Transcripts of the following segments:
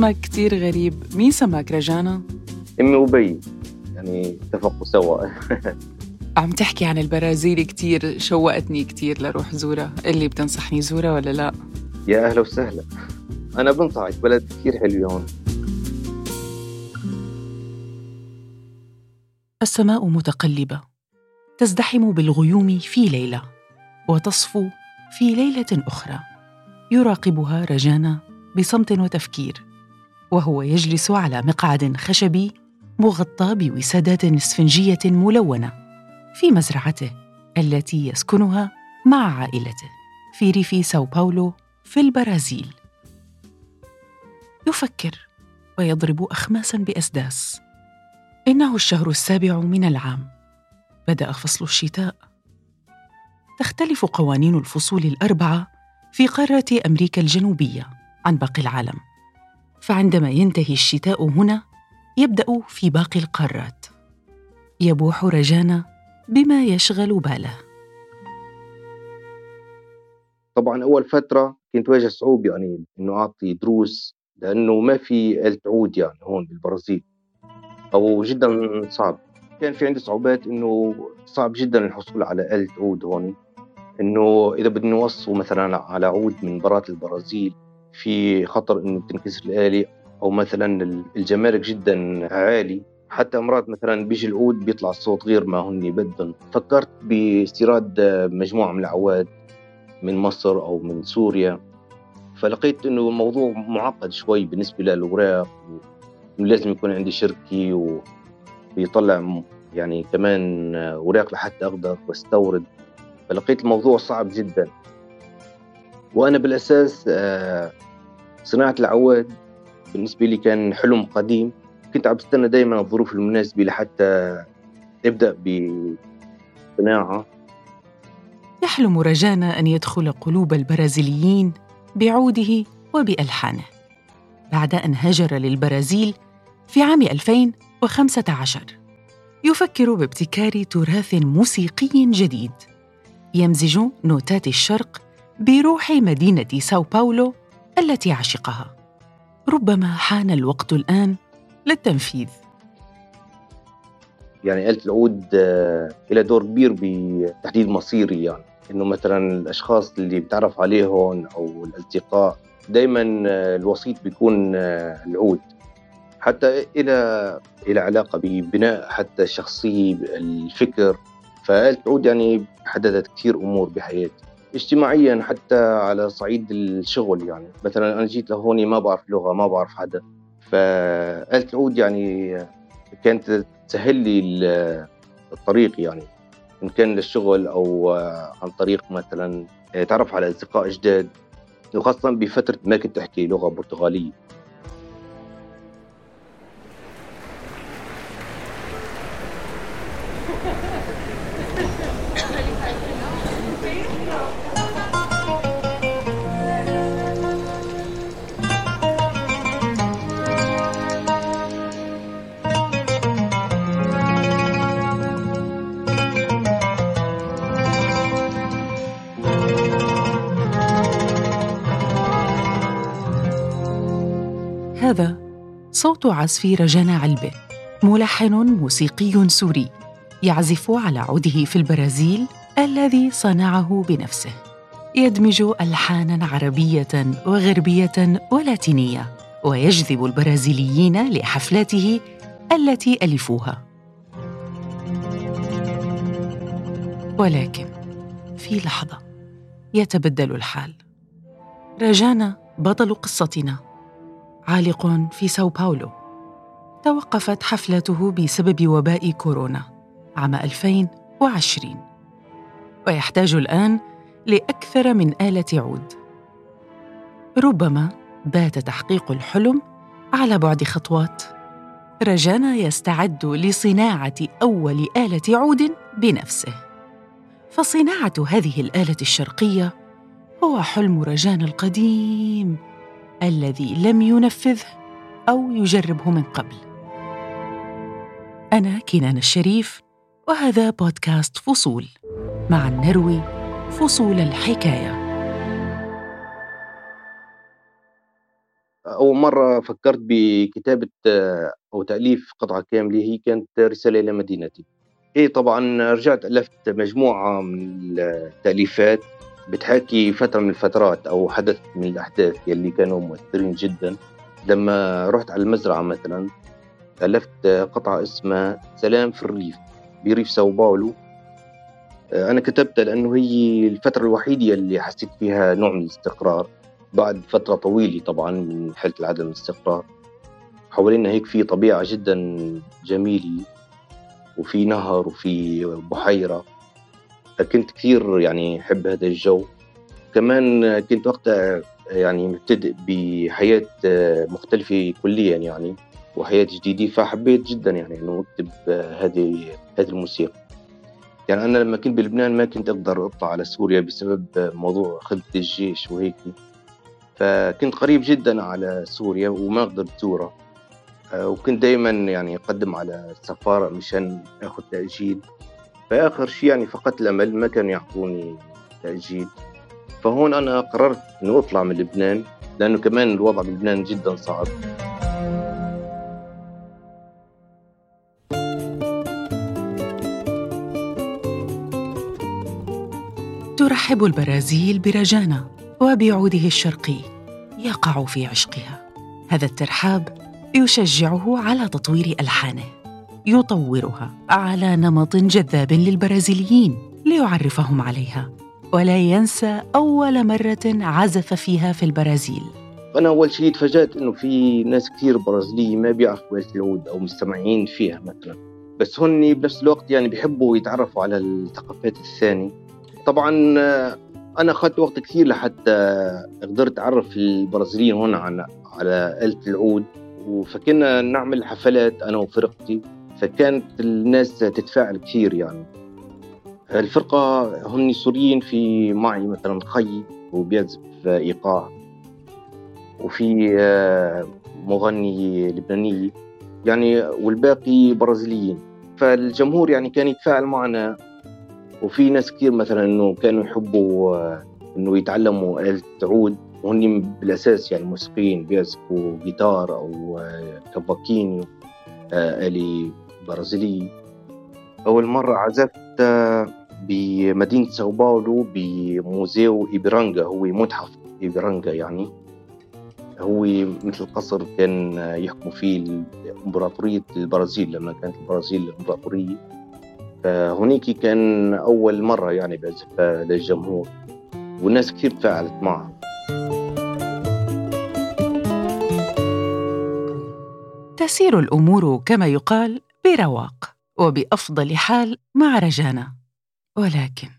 اسمك كتير غريب. مين سماك رجانا؟ أمي وبي يعني اتفقوا سوا. عم تحكي عن البرازيل كتير شوقتني كتير لروح زورها. اللي بتنصحني زورها ولا لا؟ يا أهلا وسهلا. أنا بنصحك بلد كثير حلو هون. السماء متقلبة. تزدحم بالغيوم في ليلة وتصفو في ليلة أخرى. يراقبها رجانا بصمت وتفكير. وهو يجلس على مقعد خشبي مغطى بوسادات اسفنجية ملونة في مزرعته التي يسكنها مع عائلته في ريف ساو باولو في البرازيل. يفكر ويضرب اخماسا بأسداس. إنه الشهر السابع من العام. بدأ فصل الشتاء. تختلف قوانين الفصول الأربعة في قارة أمريكا الجنوبية عن باقي العالم. فعندما ينتهي الشتاء هنا يبدأ في باقي القارات. يبوح رجانا بما يشغل باله. طبعا أول فترة كنت واجه صعوبه يعني إنه أعطي دروس لأنه ما في آلة عود يعني هون بالبرازيل أو جدا صعب. كان في عندي صعوبات إنه صعب جدا الحصول على آلة عود هون. إنه إذا بدنا نوصل مثلا على عود من برات البرازيل في خطر إنه تنكسر الآلة أو مثلا الجمارك جدا عالي. حتى مرات مثلا بيجي العود بيطلع الصوت غير ما هن بدهم فكرت باستيراد مجموعة من العواد من مصر أو من سوريا. فلقيت إنه الموضوع معقد شوي بالنسبة للأوراق. ولازم يكون عندي شركه ويطلع يعني كمان أوراق لحتى أقدر واستورد فلقيت الموضوع صعب جدا. وأنا بالأساس آه، صناعة العواد بالنسبة لي كان حلم قديم. كنت عم بستنى دائما الظروف المناسبة لحتى أبدأ بصناعة. يحلم رجانا أن يدخل قلوب البرازيليين بعوده وبألحانه. بعد أن هاجر للبرازيل في عام 2015 يفكر بابتكار تراث موسيقي جديد. يمزج نوتات الشرق بروح مدينة ساو باولو التي عشقها. ربما حان الوقت الآن للتنفيذ. يعني آلة العود آه، لها دور كبير بتحديد مصيري يعني. إنه مثلا الأشخاص اللي بتعرف عليهم أو الاصدقاء دائما آه، الوسيط بيكون آه، العود. حتى إلى إلى علاقة ببناء حتى الشخصيه الفكر. فالعود يعني حددت كثير أمور بحياتي. اجتماعيا حتى على صعيد الشغل يعني. مثلا أنا جيت لهون ما بعرف لغة ما بعرف حدا. فآلة العود يعني كانت تسهل لي الطريق يعني. إن كان للشغل أو عن طريق مثلا تعرف على أصدقاء جداد وخاصة بفترة ما كنت أحكي لغة برتغالية. صوت عزف رجانا علبة ملحن موسيقي سوري يعزف على عوده في البرازيل الذي صنعه بنفسه. يدمج ألحانا عربية وغربية ولاتينية ويجذب البرازيليين لحفلاته التي ألفوها. ولكن في لحظة يتبدل الحال. رجانا بطل قصتنا. عالق في ساو باولو. توقفت حفلته بسبب وباء كورونا عام 2020 ويحتاج الآن لأكثر من آلة عود. ربما بات تحقيق الحلم على بعد خطوات. رجانا يستعد لصناعة أول آلة عود بنفسه. فصناعة هذه الآلة الشرقية هو حلم رجانا القديم. الذي لم ينفذه أو يجربه من قبل. أنا كنان الشريف وهذا بودكاست فصول مع النروي فصول الحكاية. أول مرة فكرت بكتابة آه، أو تأليف قطعة كاملة هي كانت رسالة إلى مدينتي إيه طبعا رجعت ألفت مجموعة من التأليفات. بتحاكي فترة من الفترات أو حدث من الأحداث يلي كانوا مؤثرين جدا. لما رحت على المزرعة مثلا ألفت قطعة اسمها سلام في الريف بريف ساو باولو. أنا كتبتها لأنه هي الفترة الوحيدة اللي حسيت فيها نوع من الاستقرار. بعد فترة طويلة طبعا من حالة عدم الاستقرار. حوالينا هيك في طبيعة جدا جميلة وفي نهر وفي بحيرة. كنت كثير يعني أحب هذا الجو. كمان كنت وقتها يعني مبتدئ بحياة مختلفة كليا يعني وحياة جديدة فحبيت جدا يعني إنه أكتب هذه هذه الموسيقى. يعني أنا لما كنت بلبنان ما كنت أقدر اطلع على سوريا بسبب موضوع خدمة الجيش وهيك. فكنت قريب جدا على سوريا وما قدرت زورها آه، وكنت دائما يعني أقدم على السفارة مشان آخذ تأجيل. فآخر شيء يعني فقدت الأمل ما كانوا يعطوني تأجيل. فهون أنا قررت إنه أطلع من لبنان لأنه كمان الوضع بلبنان جدا صعب. ترحب البرازيل برجانا وبعوده الشرقي يقع في عشقها. هذا الترحاب يشجعه على تطوير ألحانه. يطورها على نمط جذاب للبرازيليين ليعرفهم عليها. ولا ينسى أول مرة عزف فيها في البرازيل. أنا أول شيء تفاجأت إنه في ناس كثير برازيلية ما بيعرفوا إيش العود أو مستمعين فيها مثلا. بس هن بنفس الوقت يعني بيحبوا يتعرفوا على الثقافات الثانية. طبعا أنا أخذت وقت كثير لحتى قدرت أعرف البرازيليين هون عن على آلة العود. فكنا نعمل حفلات أنا وفرقتي. فكانت الناس تتفاعل كثير يعني. الفرقة هن سوريين في معي مثلا خي وبيعزف إيقاع وفي آه، مغني لبناني يعني والباقي برازيليين. فالجمهور يعني كان يتفاعل معنا وفي ناس كثير مثلا إنه كانوا يحبوا آه، إنه يتعلموا آلة عود وهن بالأساس يعني موسيقيين بيعزفوا جيتار أو آه، كافاكينيو آه، آلي. برازيلي. أول مرة عزفت بمدينة ساو باولو بموزيو إيبرانجا هو متحف إيبرانجا يعني. هو مثل قصر كان يحكم فيه إمبراطورية البرازيل لما كانت البرازيل إمبراطورية. فهنيك كان أول مرة يعني بعزف للجمهور والناس كثير تفاعلت معه. تسير الأمور كما يقال برواق وبأفضل حال مع رجانا. ولكن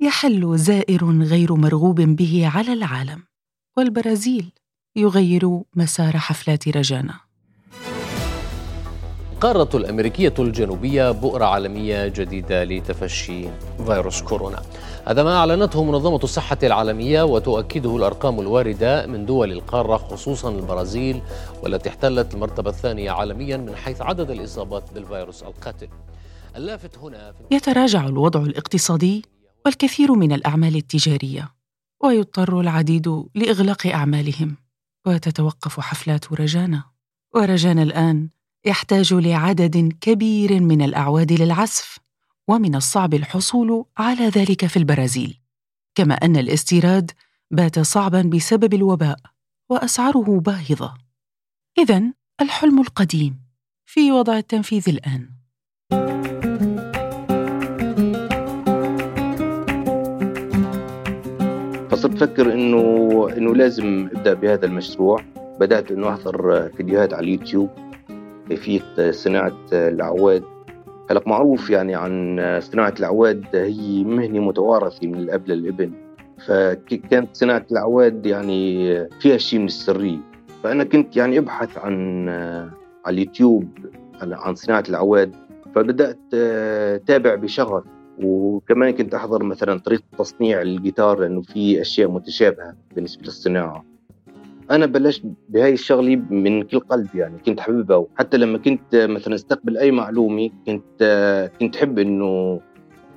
يحل زائر غير مرغوب به على العالم والبرازيل يغير مسار حفلات رجانا. القارة الأمريكية الجنوبية بؤرة عالمية جديدة لتفشي فيروس كورونا. هذا ما أعلنته منظمة الصحة العالمية وتؤكده الأرقام الواردة من دول القارة خصوصا البرازيل والتي احتلت المرتبة الثانية عالميا من حيث عدد الإصابات بالفيروس القاتل. اللافت هنا في يتراجع الوضع الاقتصادي والكثير من الأعمال التجارية ويضطر العديد لإغلاق أعمالهم. وتتوقف حفلات رجانا. ورجانا الآن يحتاج لعدد كبير من الأعواد للعزف. ومن الصعب الحصول على ذلك في البرازيل. كما أن الاستيراد بات صعبا بسبب الوباء وأسعاره باهظة. اذا الحلم القديم في وضع التنفيذ الآن. فصرت أفكر انه إنه لازم أبدأ بهذا المشروع. بدأت إنه أحضر فيديوهات على اليوتيوب. كيفية صناعة الأعواد هلأ معروف يعني عن صناعة الأعواد هي مهنة متوارثة من الأب للابن. فكانت صناعة الأعواد يعني فيها شيء من السرية. فأنا كنت يعني أبحث عن على اليوتيوب عن صناعة الأعواد. فبدأت تابع بشغف. وكمان كنت أحضر مثلا طريقة تصنيع الجيتار لأنه في أشياء متشابهة بالنسبة للصناعة. أنا بلشت بهاي الشغلة من كل قلب يعني كنت حاببها وحتى لما كنت مثلا استقبل أي معلومة كنت كنت احب إنه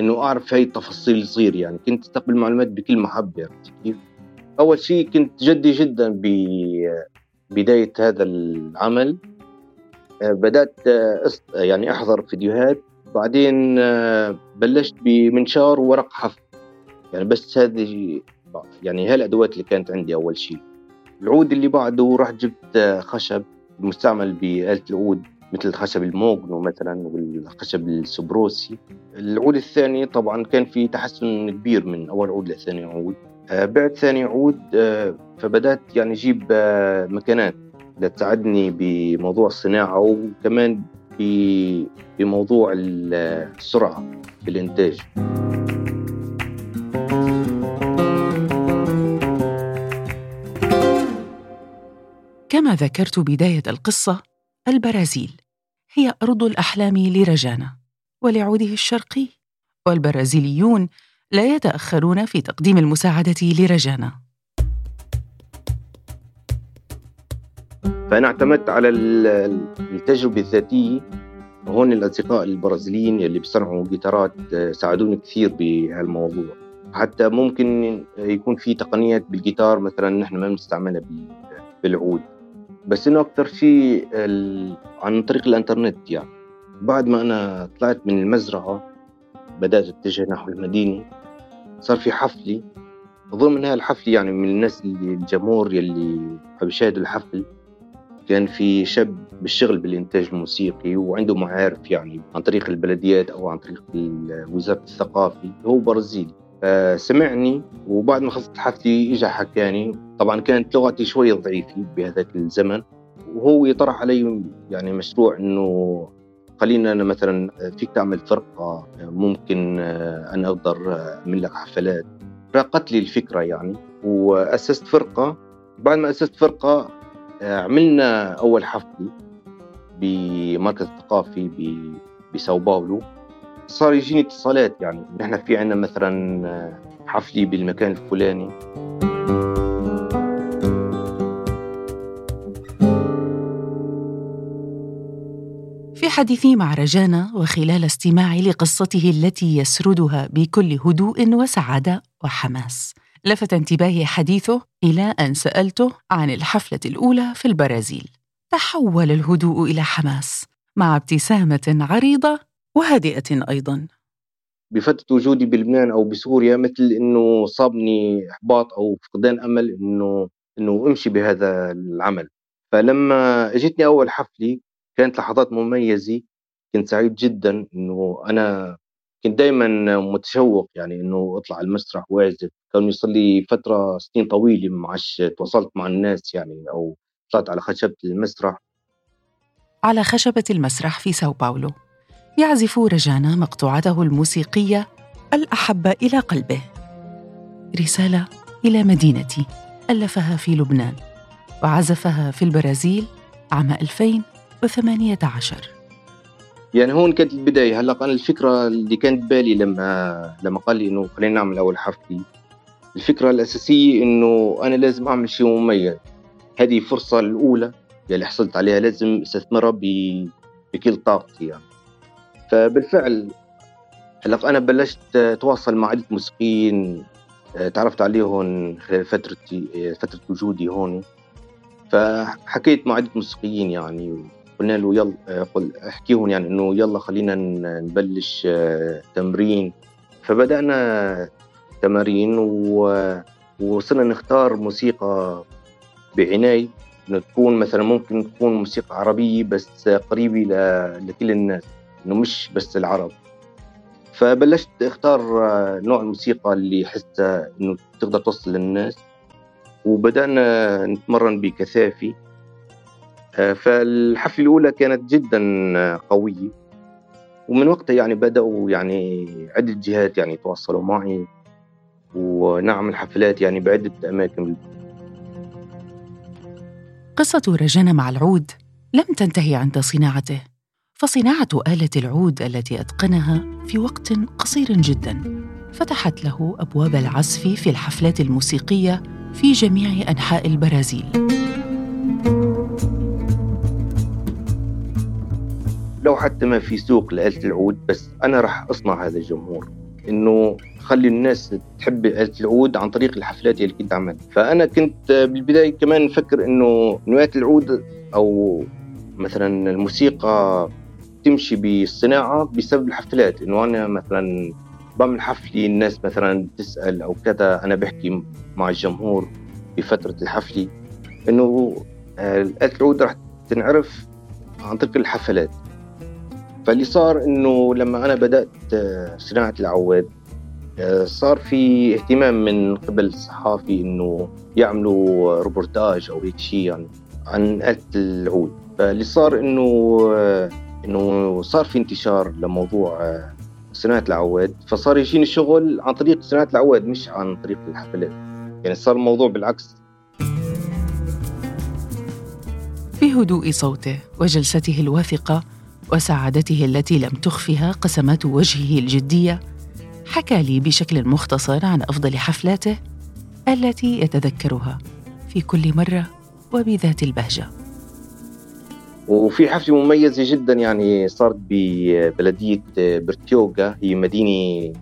إنه أعرف هاي التفاصيل تصير يعني. كنت استقبل معلومات بكل محبة عرفت كيف؟ أول شيء كنت جدي جدا ب بداية هذا العمل آه، يعني أحضر فيديوهات. بعدين بلشت بمنشار وورق حفر يعني بس هذه يعني هالأدوات اللي كانت عندي أول شيء العود اللي بعده رحت جبت خشب مستعمل بآلة العود مثل الخشب الموغنو مثلا والخشب السبروسي. العود الثاني طبعا كان في تحسن كبير من أول عود لثاني عود. آه، بعد ثاني عود آه، فبدأت يعني أجيب آه، مكانات لتساعدني بموضوع الصناعة وكمان بموضوع السرعة في الإنتاج. كما ذكرت بداية القصة البرازيل هي أرض الأحلام لرجانا ولعوده الشرقي والبرازيليون لا يتأخرون في تقديم المساعدة لرجانا. فأنا اعتمدت على التجربة الذاتية هون الأصدقاء البرازيليين اللي بيصنعوا جيتارات آه، ساعدوني كثير بهالموضوع. حتى ممكن يكون في تقنيات بالجيتار مثلا نحن ما بنستعملها بالعود. بس إنه أكثر شيء عن طريق الإنترنت يعني. بعد ما أنا طلعت من المزرعة بدأت أتجه نحو المدينة صار في حفلي ضمن هالحفلة يعني من الناس اللي الجمهور يلي حب يشاهدوا الحفل كان في شاب بالشغل بالإنتاج الموسيقي وعنده معارف يعني عن طريق البلديات أو عن طريق وزارة الثقافة. هو برازيلي. سمعني وبعد ما خلصت حفلي اجى حكاني طبعا كانت لغتي شوي ضعيفة بهذاك الزمن وهو يطرح علي يعني مشروع إنه خلينا أنا مثلا فيك تعمل فرقة ممكن أنا أقدر أعمل لك حفلات. راقت لي الفكرة يعني وأسست فرقة. بعد ما أسست فرقة عملنا أول حفله بمركز الثقافي بساو باولو. صار يجيني اتصالات يعني. نحن في عندنا مثلا حفلي بالمكان الفلاني. في حديثي مع رجانا وخلال استماعي لقصته التي يسردها بكل هدوء وسعادة وحماس. لفت انتباهي حديثه إلى أن سألته عن الحفلة الأولى في البرازيل. تحول الهدوء إلى حماس مع ابتسامة عريضة وهادئة أيضا. بفترة وجودي بلبنان أو بسوريا مثل إنه صابني إحباط أو فقدان أمل إنه إنه أمشي بهذا العمل. فلما أجتني أول حفلة كانت لحظات مميزة. كنت سعيد جدا إنه أنا كنت دائما متشوق يعني إنه أطلع على المسرح وأعزف. كان يصير لي فترة سنين طويلة ما عادش تواصلت مع الناس يعني أو طلعت على خشبة المسرح. على خشبة المسرح في ساو باولو. يعزف رجانا مقطوعته الموسيقية الأحب إلى قلبه. رسالة إلى مدينتي ألفها في لبنان وعزفها في البرازيل عام 2018 يعني هون كانت البداية. هلا أنا الفكرة اللي كانت بالي لما لما قال لي إنه خلينا نعمل أول حفله الفكرة الأساسية إنه أنا لازم أعمل شيء مميز. هذه الفرصه الأولى اللي حصلت عليها. لازم أستثمرها بكل طاقتي يعني. فبالفعل أنا بلشت أتواصل مع عدة موسيقيين آه، تعرفت عليهم خلال فترتي آه، فترة وجودي هون. فحكيت مع عدة موسيقيين يعني قلنا له يلا آه، قل أحكيهم يعني إنه يلا خلينا نبلش تمرين. فبدأنا تمارين ووصلنا نختار موسيقى بعناية. إنه تكون مثلا ممكن تكون موسيقى عربية بس قريبة لكل الناس. إنه مش بس العرب. فبلشت أختار آه، نوع الموسيقى اللي حسها إنه تقدر توصل للناس. وبدأنا نتمرن بكثافه آه، فالحفلة الأولى كانت جدا آه، قوية. ومن وقتها يعني بدأوا يعني عدة جهات يعني تواصلوا معي. ونعمل حفلات يعني بعدة أماكن. قصة رجانا مع العود لم تنتهي عند صناعته. فصناعة آلة العود التي أتقنها في وقت قصير جدا. فتحت له أبواب العزف في الحفلات الموسيقية في جميع أنحاء البرازيل. لو حتى ما في سوق لآلة العود بس أنا راح أصنع هذا الجمهور. إنه خلي الناس تحب آلة العود عن طريق الحفلات اللي كنت عملها فأنا كنت بالبداية كمان نفكر إنه نواه العود أو مثلا الموسيقى تمشي بالصناعة بسبب الحفلات. إنه أنا مثلا بعمل حفلي الناس مثلا تسأل أو كذا أنا بحكي مع الجمهور بفترة الحفلة. إنه آه، آلة العود راح تنعرف عن طريق الحفلات. فاللي صار إنه لما أنا بدأت آه، صناعة العواد آه، صار في اهتمام من قبل الصحافي إنه يعملوا روبورتاج أو هيك شيء يعني عن آلة العود. فاللي صار إنه إنه صار في انتشار لموضوع صناعة العواد فصار يجيني شغل عن طريق صناعة العواد مش عن طريق الحفلات. يعني صار الموضوع بالعكس. بهدوء صوته وجلسته الواثقة وسعادته التي لم تخفها قسمات وجهه الجدية حكى لي بشكل مختصر عن أفضل حفلاته التي يتذكرها في كل مرة وبذات البهجة. وفي حفلة مميزة جدا يعني صارت ببلدية برتيوغا هي مدينة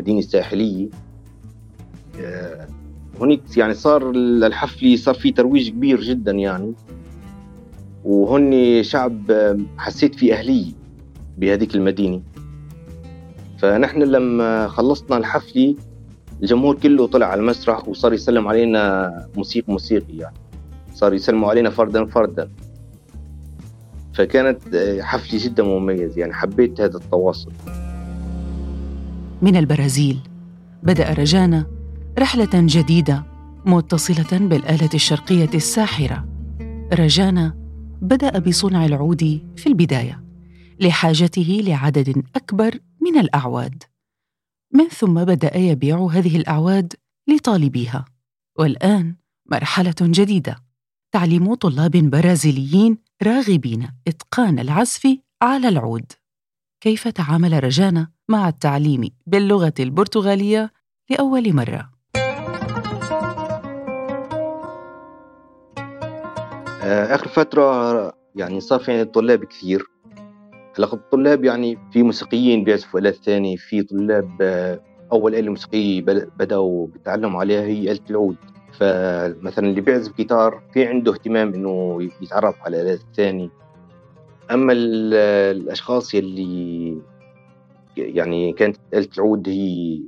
مدينة ساحلية. آه، هناك يعني صار الحفلة صار في ترويج كبير جدا يعني. وهن شعب حسيت في أهلية بهذيك المدينة. فنحن لما خلصنا الحفلة الجمهور كله طلع على المسرح وصار يسلم علينا موسيقى موسيقي يعني. صار يسلموا علينا فردا فردا. فكانت حفلة جدا مميزة يعني حبيت هذا التواصل. من البرازيل بدأ رجانا رحلة جديدة متصلة بالآلة الشرقية الساحرة. رجانا بدأ بصنع العود في البداية لحاجته لعدد أكبر من الأعواد. من ثم بدأ يبيع هذه الأعواد لطالبيها والآن مرحلة جديدة. تعليم طلاب برازيليين راغبين إتقان العزف على العود. كيف تعامل رجانا مع التعليم باللغة البرتغالية لأول مرة؟ آه، آخر فترة يعني صار في طلاب كثير. هلا الطلاب يعني في موسيقيين بيعزفوا آلات ثانية في طلاب آه، أول آلة موسيقية بدأوا بيتعلموا عليها هي آلة العود. فمثلا اللي بيعزف جيتار في عنده اهتمام إنه يتعرف على الآلات الثانية أما الأشخاص يلي يعني كانت آلة العود هي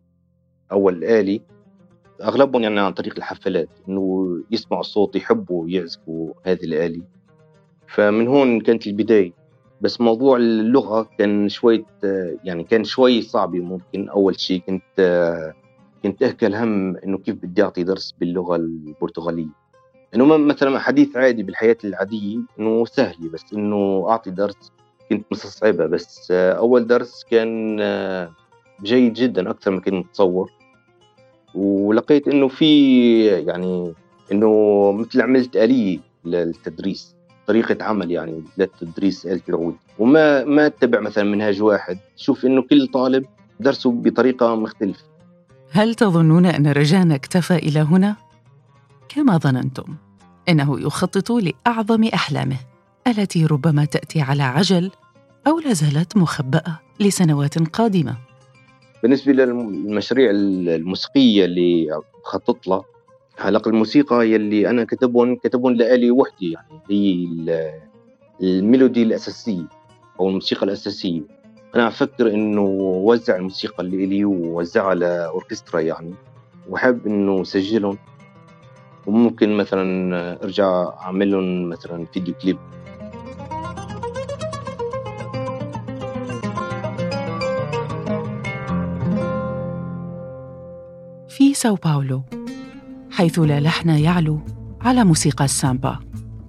أول آلة أغلبهم يعني عن طريق الحفلات إنه يسمعوا الصوت يحبوا يعزفوا هذه الآلة. فمن هون كانت البداية. بس موضوع اللغة كان شوي يعني كان شوي صعب ممكن. أول شيء كنت كنت أهكل هم إنه كيف بدي أعطي درس باللغة البرتغالية. إنه مثلا حديث عادي بالحياة العادية إنه سهل بس إنه أعطي درس كنت مستصعبها بس أول درس كان جيد جدا أكثر ما كنت متصور. ولقيت إنه في يعني إنه مثل عملت آلية للتدريس طريقة عمل يعني للتدريس آلة العود وما ما أتبع مثلا منهاج واحد. شوف إنه كل طالب درسه بطريقة مختلفة. هل تظنون أن رجانا اكتفى إلى هنا؟ كما ظننتم إنه يخطط لأعظم أحلامه التي ربما تأتي على عجل أو لا زالت مخبأة لسنوات قادمة. بالنسبة للمشاريع الموسيقية اللي خطط لها هلا الموسيقى يلي أنا كتبهم كتبهم لآلي وحدي يعني هي الميلودي الأساسية أو الموسيقى الأساسية. أنا أفكر إنه وزع الموسيقى اللي لي ووزعها لأوركسترا يعني وحاب إنه سجلهم وممكن مثلا أرجع اعمل لهم مثلا فيديو كليب. في ساو باولو حيث لا لحن يعلو على موسيقى السامبا.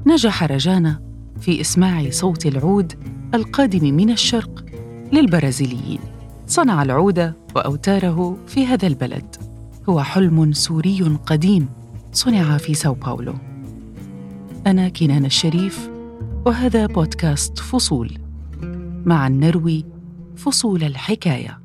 نجح رجانا في إسماع صوت العود القادم من الشرق. للبرازيليين. صنع العود وأوتاره في هذا البلد. هو حلم سوري قديم صنع في ساو باولو. أنا كنان الشريف وهذا بودكاست فصول. معا نروي فصول الحكاية.